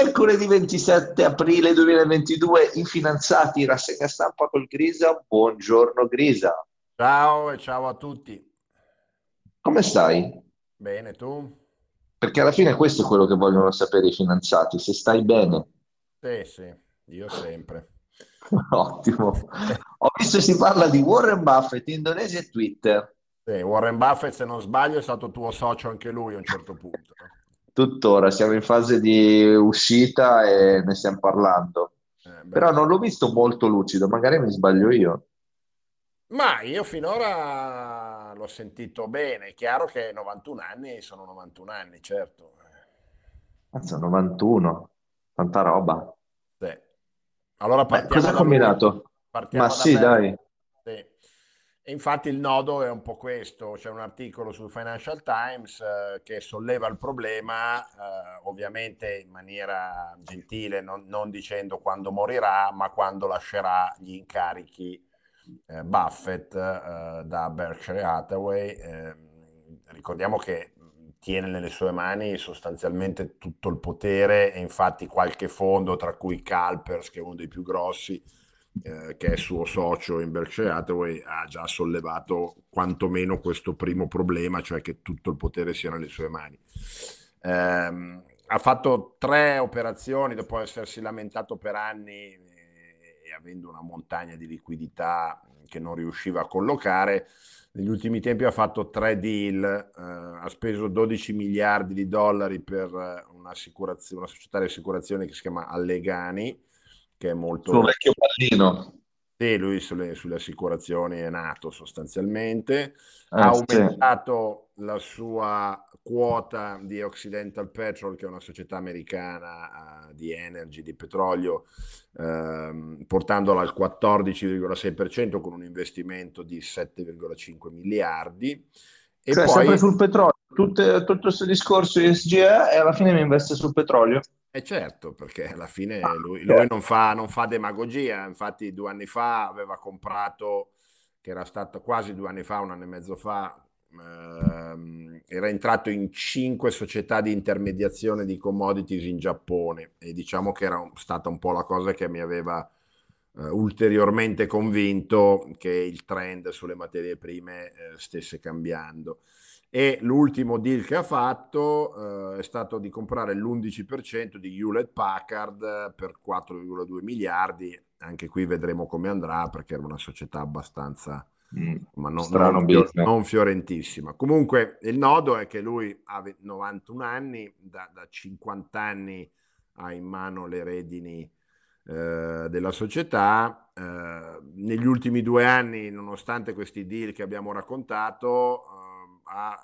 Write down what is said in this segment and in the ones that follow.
Mercoledì 27 aprile 2022, i finanziati, rassegna stampa col Grisa. Buongiorno Grisa. Ciao e ciao a tutti. Come stai? Bene, tu? Perché alla fine questo è quello che vogliono sapere i finanziati, se stai bene. Sì, sì, io sempre. Ottimo. Ho visto si parla di Warren Buffett, Indonesia e Twitter. Sì, Warren Buffett, se non sbaglio, è stato tuo socio anche lui a un certo punto tuttora siamo in fase di uscita e ne stiamo parlando. Eh, Però non l'ho visto molto lucido, magari mi sbaglio io. Ma io finora l'ho sentito bene. È chiaro che 91 anni sono 91 anni, certo. Mazza, 91, tanta roba. Sì. Allora partiamo Beh, cosa ha combinato? Ma sì, dai. Infatti il nodo è un po' questo, c'è un articolo sul Financial Times eh, che solleva il problema, eh, ovviamente in maniera gentile, non, non, dicendo quando morirà, ma quando lascerà gli incarichi eh, Buffett eh, da Berkshire Hathaway. Ehm, ricordiamo che tiene nelle sue mani sostanzialmente tutto il potere e infatti qualche fondo, tra cui Calpers, che è uno dei più grossi, eh, che è suo socio in Berkshire Hathaway, ha già sollevato quantomeno questo primo problema, cioè che tutto il potere sia nelle sue mani. Eh, ha fatto tre operazioni dopo essersi lamentato per anni e, e avendo una montagna di liquidità che non riusciva a collocare. Negli ultimi tempi ha fatto tre deal, eh, ha speso 12 miliardi di dollari per una, una società di assicurazione che si chiama Allegani, che è molto... Suo vecchio pallino. Sì, lui sulle, sulle assicurazioni è nato sostanzialmente, eh, ha aumentato sì. la sua quota di Occidental Petrol, che è una società americana uh, di energy, di petrolio, uh, portandola al 14,6% con un investimento di 7,5 miliardi. E cioè, poi... sempre sul petrolio, tutto, tutto questo discorso ESG e alla fine mi investe sul petrolio. E eh, certo, perché alla fine lui, lui non, fa, non, fa, demagogia, infatti due anni fa aveva comprato, che era stato quasi due anni fa, un anno e mezzo fa, ehm, era entrato in cinque società di intermediazione di commodities in Giappone e diciamo che era stata un po' la cosa che mi aveva eh, ulteriormente convinto che il trend sulle materie prime eh, stesse cambiando e l'ultimo deal che ha fatto eh, è stato di comprare l'11% di Hewlett Packard per 4,2 miliardi. Anche qui vedremo come andrà perché era una società abbastanza mm, ma non, non, non, fiorentissima. Comunque il nodo è che lui ha 91 anni, da, da 50 anni ha in mano le redini eh, della società. Eh, negli ultimi due anni, nonostante questi deal che abbiamo raccontato, ha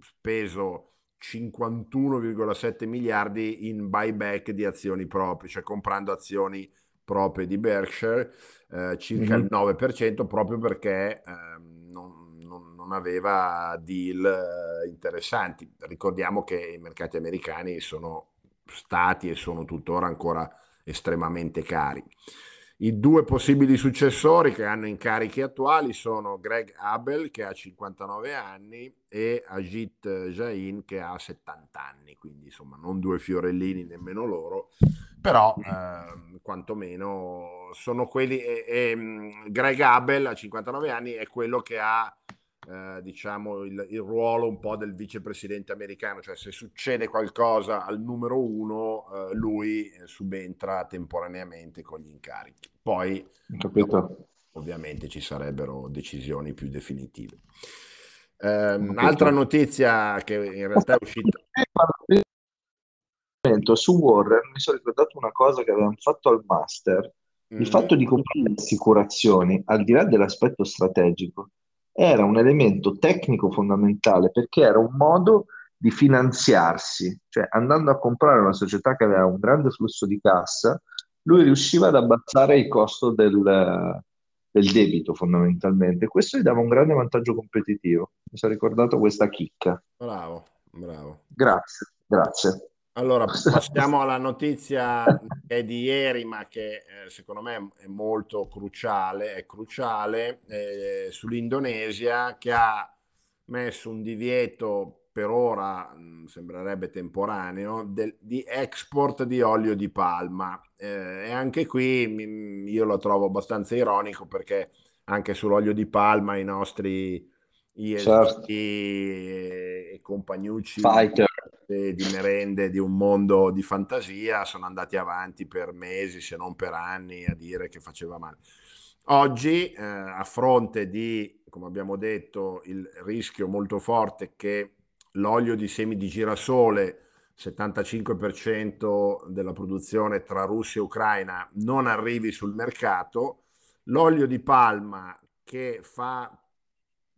speso 51,7 miliardi in buyback di azioni proprie, cioè comprando azioni proprie di Berkshire, eh, circa mm-hmm. il 9%, proprio perché eh, non, non, non, aveva deal eh, interessanti. Ricordiamo che i mercati americani sono stati e sono tuttora ancora estremamente cari. I due possibili successori che hanno incarichi attuali sono Greg Abel che ha 59 anni e Ajit Jain che ha 70 anni, quindi insomma non due fiorellini nemmeno loro, però eh, quantomeno sono quelli e, e mm, Greg Abel a 59 anni è quello che ha eh, diciamo il, il, ruolo un po' del vicepresidente americano, cioè se succede qualcosa al numero uno, eh, lui eh, subentra temporaneamente con gli incarichi. Poi dopo, ovviamente ci sarebbero decisioni più definitive. Eh, un'altra notizia che in realtà è uscita su Warren mi sono ricordato una cosa che avevamo fatto al master il mm-hmm. fatto di comprare assicurazioni al di là dell'aspetto strategico era un elemento tecnico fondamentale perché era un modo di finanziarsi, cioè andando a comprare una società che aveva un grande flusso di cassa, lui riusciva ad abbassare il costo del, del debito fondamentalmente. Questo gli dava un grande vantaggio competitivo. Mi sono ricordato questa chicca. Bravo, bravo. Grazie, grazie. Allora, passiamo alla notizia che è di ieri, ma che eh, secondo me è molto cruciale, è cruciale, eh, sull'Indonesia che ha messo un divieto per ora mh, sembrerebbe temporaneo del, di export di olio di palma eh, e anche qui mh, io lo trovo abbastanza ironico perché anche sull'olio di palma i nostri ISD certo. e, e compagnucci Fighter. Di merende di un mondo di fantasia sono andati avanti per mesi se non per anni a dire che faceva male. Oggi eh, a fronte di come abbiamo detto il rischio molto forte che l'olio di semi di girasole 75% della produzione tra Russia e Ucraina non arrivi sul mercato, l'olio di palma che fa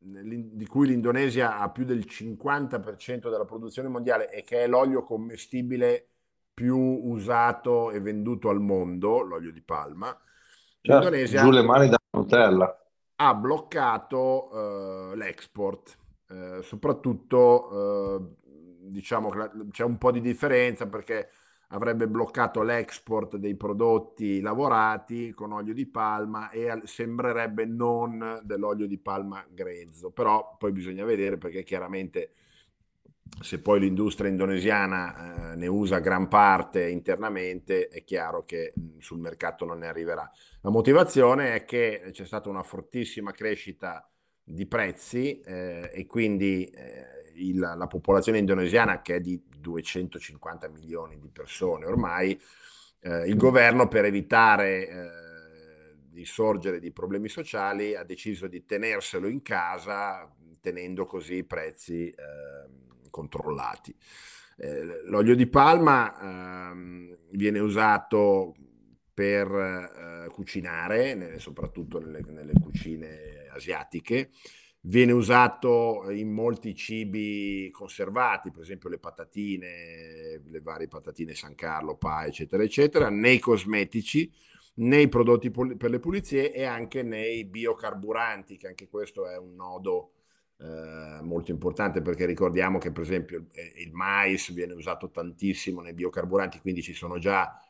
di cui l'Indonesia ha più del 50% della produzione mondiale e che è l'olio commestibile più usato e venduto al mondo, l'olio di palma. Certo, L'Indonesia giù le mani da Nutella. ha bloccato uh, l'export, uh, soprattutto uh, diciamo che c'è un po' di differenza perché avrebbe bloccato l'export dei prodotti lavorati con olio di palma e sembrerebbe non dell'olio di palma grezzo, però poi bisogna vedere perché chiaramente se poi l'industria indonesiana eh, ne usa gran parte internamente, è chiaro che mh, sul mercato non ne arriverà. La motivazione è che c'è stata una fortissima crescita di prezzi eh, e quindi eh, il, la popolazione indonesiana, che è di 250 milioni di persone ormai, eh, il governo per evitare eh, di sorgere di problemi sociali ha deciso di tenerselo in casa tenendo così i prezzi eh, controllati. Eh, l'olio di palma ehm, viene usato per eh, cucinare, soprattutto nelle, nelle cucine asiatiche, viene usato in molti cibi conservati, per esempio le patatine, le varie patatine San Carlo, Pa, eccetera, eccetera, nei cosmetici, nei prodotti per le pulizie e anche nei biocarburanti, che anche questo è un nodo eh, molto importante perché ricordiamo che per esempio il, il mais viene usato tantissimo nei biocarburanti, quindi ci sono già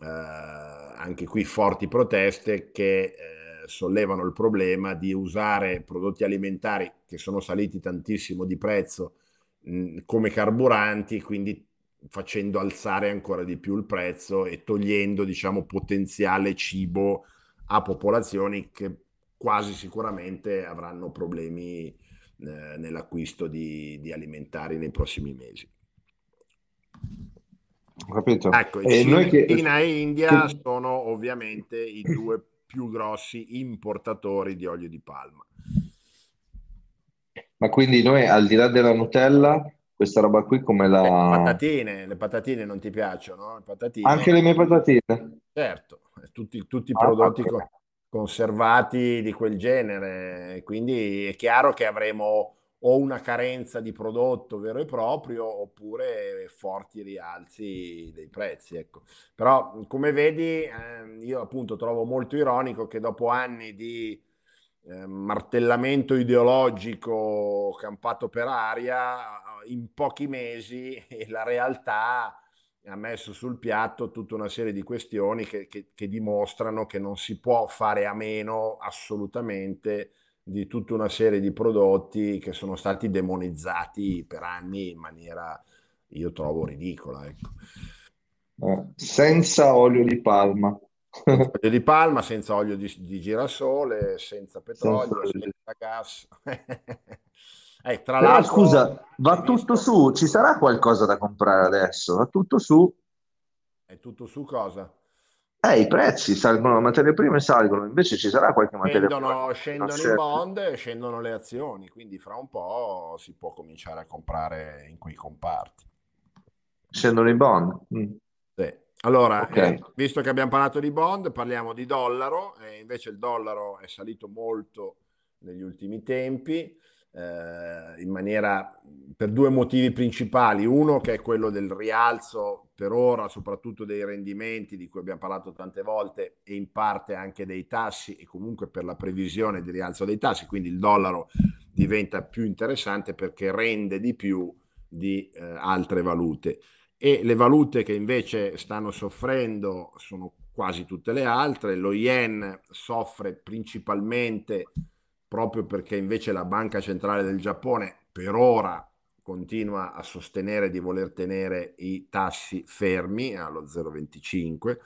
eh, anche qui forti proteste che eh, sollevano il problema di usare prodotti alimentari che sono saliti tantissimo di prezzo mh, come carburanti, quindi facendo alzare ancora di più il prezzo e togliendo, diciamo, potenziale cibo a popolazioni che quasi sicuramente avranno problemi eh, nell'acquisto di, di alimentari nei prossimi mesi. Ho capito. Ecco, e Cina, che... Cina e India sono ovviamente i due più grossi importatori di olio di palma. Ma quindi noi al di là della Nutella, questa roba qui come la... Le patatine, le patatine non ti piacciono? Le patatine... Anche le mie patatine? Certo, tutti, tutti i ah, prodotti okay. conservati di quel genere, quindi è chiaro che avremo o una carenza di prodotto vero e proprio oppure forti rialzi dei prezzi. Ecco. Però come vedi eh, io appunto trovo molto ironico che dopo anni di eh, martellamento ideologico campato per aria, in pochi mesi la realtà ha messo sul piatto tutta una serie di questioni che, che, che dimostrano che non si può fare a meno assolutamente di tutta una serie di prodotti che sono stati demonizzati per anni in maniera, io trovo, ridicola. Ecco. Eh, senza olio di palma. Senza olio di palma, senza olio di, di girasole, senza petrolio, senza, senza gas. eh, tra Però, l'altro, scusa, va tutto su, ci sarà qualcosa da comprare adesso? Va tutto su? È tutto su cosa? Eh, i prezzi salgono, le materie prime salgono, invece ci sarà qualche materia scendono, prima. Scendono i bond e scendono le azioni, quindi fra un po' si può cominciare a comprare in quei comparti. Scendono i bond? Mm. Sì. Allora, okay. eh, visto che abbiamo parlato di bond, parliamo di dollaro, e invece il dollaro è salito molto negli ultimi tempi eh, in maniera per due motivi principali. Uno che è quello del rialzo per ora, soprattutto dei rendimenti di cui abbiamo parlato tante volte e in parte anche dei tassi e comunque per la previsione di rialzo dei tassi, quindi il dollaro diventa più interessante perché rende di più di eh, altre valute. E le valute che invece stanno soffrendo sono quasi tutte le altre. Lo yen soffre principalmente proprio perché invece la Banca Centrale del Giappone per ora continua a sostenere di voler tenere i tassi fermi allo 0,25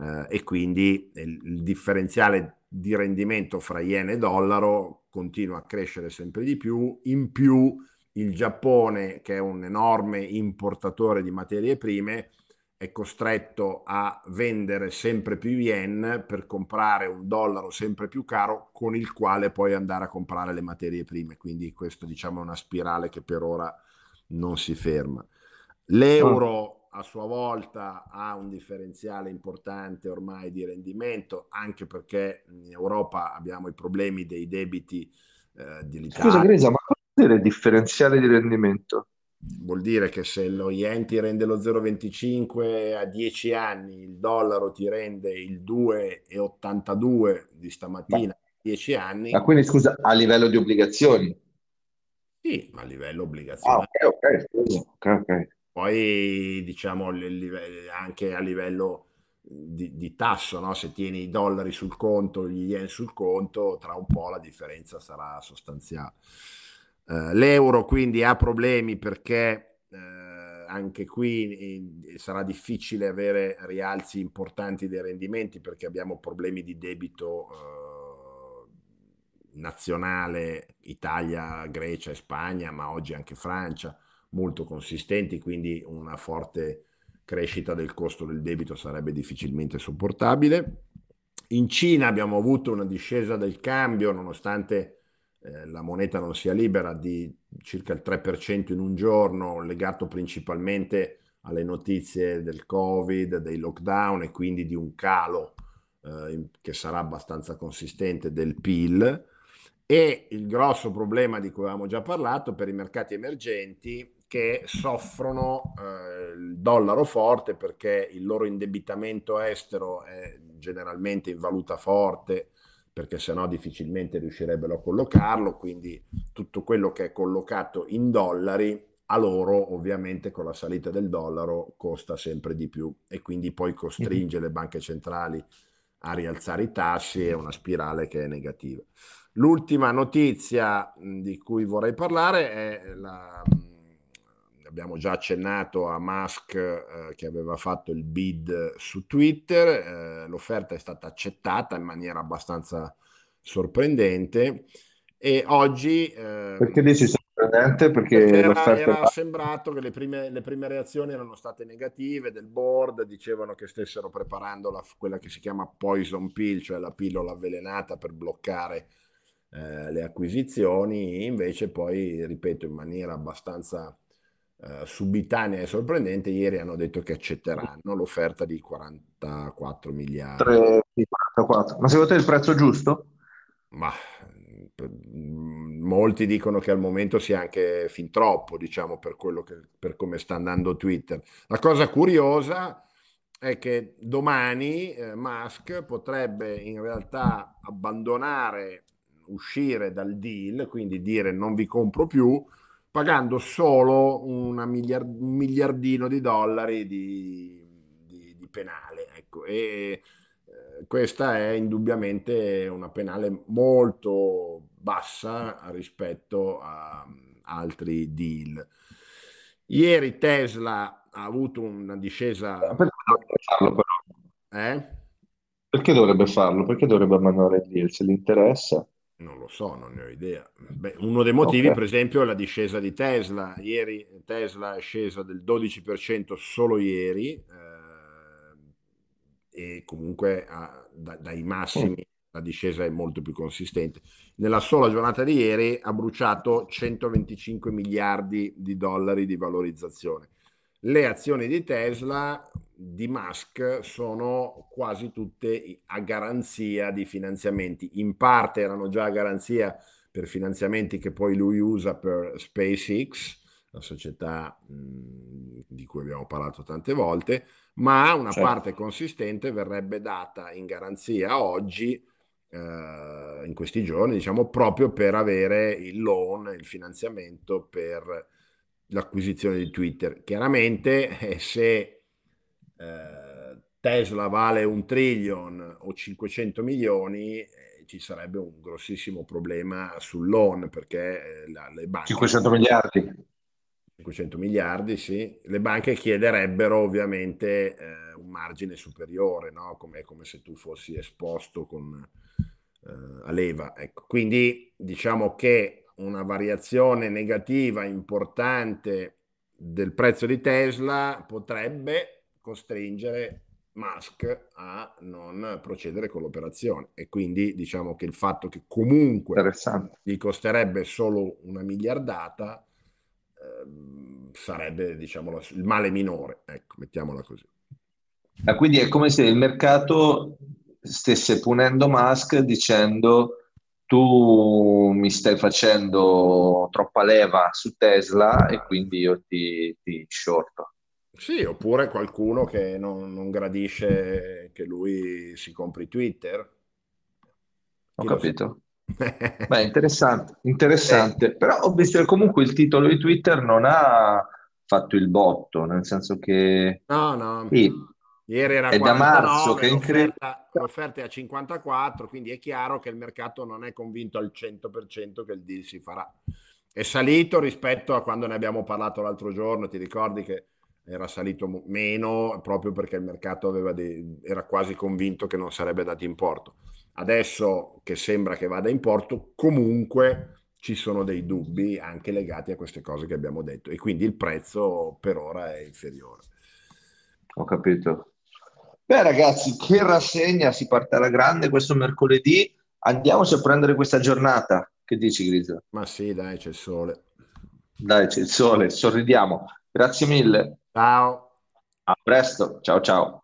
eh, e quindi il, il differenziale di rendimento fra yen e dollaro continua a crescere sempre di più. In più il Giappone, che è un enorme importatore di materie prime, è costretto a vendere sempre più yen per comprare un dollaro sempre più caro con il quale poi andare a comprare le materie prime. Quindi questo diciamo è una spirale che per ora non si ferma. L'euro a sua volta ha un differenziale importante ormai di rendimento, anche perché in Europa abbiamo i problemi dei debiti eh, dell'Italia. Scusa Gresa, ma vuol dire differenziale di rendimento? Vuol dire che se lo yen ti rende lo 0,25 a 10 anni, il dollaro ti rende il 2,82 di stamattina a 10 anni. Ma quindi scusa, a livello di obbligazioni? Sì, a livello obbligazionario. Ah, ok, ok, okay. Poi diciamo anche a livello di, di tasso, no? se tieni i dollari sul conto, gli yen sul conto, tra un po' la differenza sarà sostanziale. Uh, l'euro quindi ha problemi perché uh, anche qui eh, sarà difficile avere rialzi importanti dei rendimenti perché abbiamo problemi di debito uh, nazionale, Italia, Grecia e Spagna, ma oggi anche Francia molto consistenti, quindi una forte crescita del costo del debito sarebbe difficilmente sopportabile. In Cina abbiamo avuto una discesa del cambio, nonostante eh, la moneta non sia libera, di circa il 3% in un giorno, legato principalmente alle notizie del Covid, dei lockdown e quindi di un calo eh, che sarà abbastanza consistente del PIL. E il grosso problema di cui avevamo già parlato per i mercati emergenti che soffrono eh, il dollaro forte perché il loro indebitamento estero è generalmente in valuta forte perché sennò difficilmente riuscirebbero a collocarlo, quindi tutto quello che è collocato in dollari a loro ovviamente con la salita del dollaro costa sempre di più e quindi poi costringe le banche centrali a rialzare i tassi, è una spirale che è negativa. L'ultima notizia di cui vorrei parlare è la abbiamo già accennato a Musk eh, che aveva fatto il bid su Twitter, eh, l'offerta è stata accettata in maniera abbastanza sorprendente e oggi... Eh, perché dici sorprendente? Perché, perché era, era sembrato che le prime, le prime, reazioni erano state negative del board, dicevano che stessero preparando la, quella che si chiama poison pill, cioè la pillola avvelenata per bloccare eh, le acquisizioni, invece poi, ripeto, in maniera abbastanza eh, subitanea e sorprendente, ieri hanno detto che accetteranno l'offerta di 44 miliardi. 3, 44. Ma secondo te è il prezzo giusto? Ma mm, molti dicono che al momento sia anche fin troppo, diciamo, per, quello che, per come sta andando Twitter. La cosa curiosa è che domani eh, Musk potrebbe in realtà abbandonare, uscire dal deal, quindi dire non vi compro più, pagando solo miliard, un miliardino di dollari di, di, di penale. Ecco. E eh, questa è indubbiamente una penale molto bassa rispetto a altri deal. Ieri Tesla ha avuto una discesa... Perché dovrebbe farlo però? Eh? Perché dovrebbe farlo? Perché dovrebbe abbandonare il deal? Se gli interessa? Non lo so, non ne ho idea. Beh, uno dei motivi, okay. per esempio, è la discesa di Tesla. Ieri Tesla è scesa del 12% solo ieri eh, e comunque ha, da, dai massimi la discesa è molto più consistente. Nella sola giornata di ieri ha bruciato 125 miliardi di dollari di valorizzazione. Le azioni di Tesla di Musk sono quasi tutte a garanzia di finanziamenti. In parte erano già a garanzia per finanziamenti che poi lui usa per SpaceX, la società mh, di cui abbiamo parlato tante volte, ma una certo. parte consistente verrebbe data in garanzia oggi, eh, in questi giorni, diciamo, proprio per avere il loan, il finanziamento per l'acquisizione di Twitter. Chiaramente eh, se eh, Tesla vale un trillion o 500 milioni, eh, ci sarebbe un grossissimo problema sul loan perché eh, la, le banche... 500 miliardi. 500 miliardi, sì. Le banche chiederebbero ovviamente eh, un margine superiore, no? come, come se tu fossi esposto con, eh, a leva. Ecco. Quindi diciamo che una variazione negativa importante del prezzo di Tesla potrebbe costringere Musk a non procedere con l'operazione e quindi diciamo che il fatto che comunque gli costerebbe solo una miliardata eh, sarebbe diciamo il male minore, ecco, mettiamola così. Ah, quindi è come se il mercato stesse punendo Musk dicendo tu mi stai facendo troppa leva su Tesla e quindi io ti, ti shorto. Sì, oppure qualcuno che non, non gradisce che lui si compri Twitter. Ho Chi capito. Beh, interessante, interessante. Eh. Però ho visto che comunque il titolo di Twitter non ha fatto il botto, nel senso che... No, no. Sì. Ieri era è 49, da marzo che l'offerta, l'offerta è a 54, quindi è chiaro che il mercato non è convinto al 100% che il deal si farà. È salito rispetto a quando ne abbiamo parlato l'altro giorno, ti ricordi che era salito meno proprio perché il mercato dei, era quasi convinto che non sarebbe dato in porto. Adesso che sembra che vada in porto, comunque ci sono dei dubbi anche legati a queste cose che abbiamo detto e quindi il prezzo per ora è inferiore. Ho capito. Beh ragazzi, che rassegna, si parte alla grande questo mercoledì, andiamoci a prendere questa giornata. Che dici Grisa? Ma sì, dai, c'è il sole. Dai, c'è il sole, sorridiamo. Grazie mille. Ciao. A presto, ciao ciao.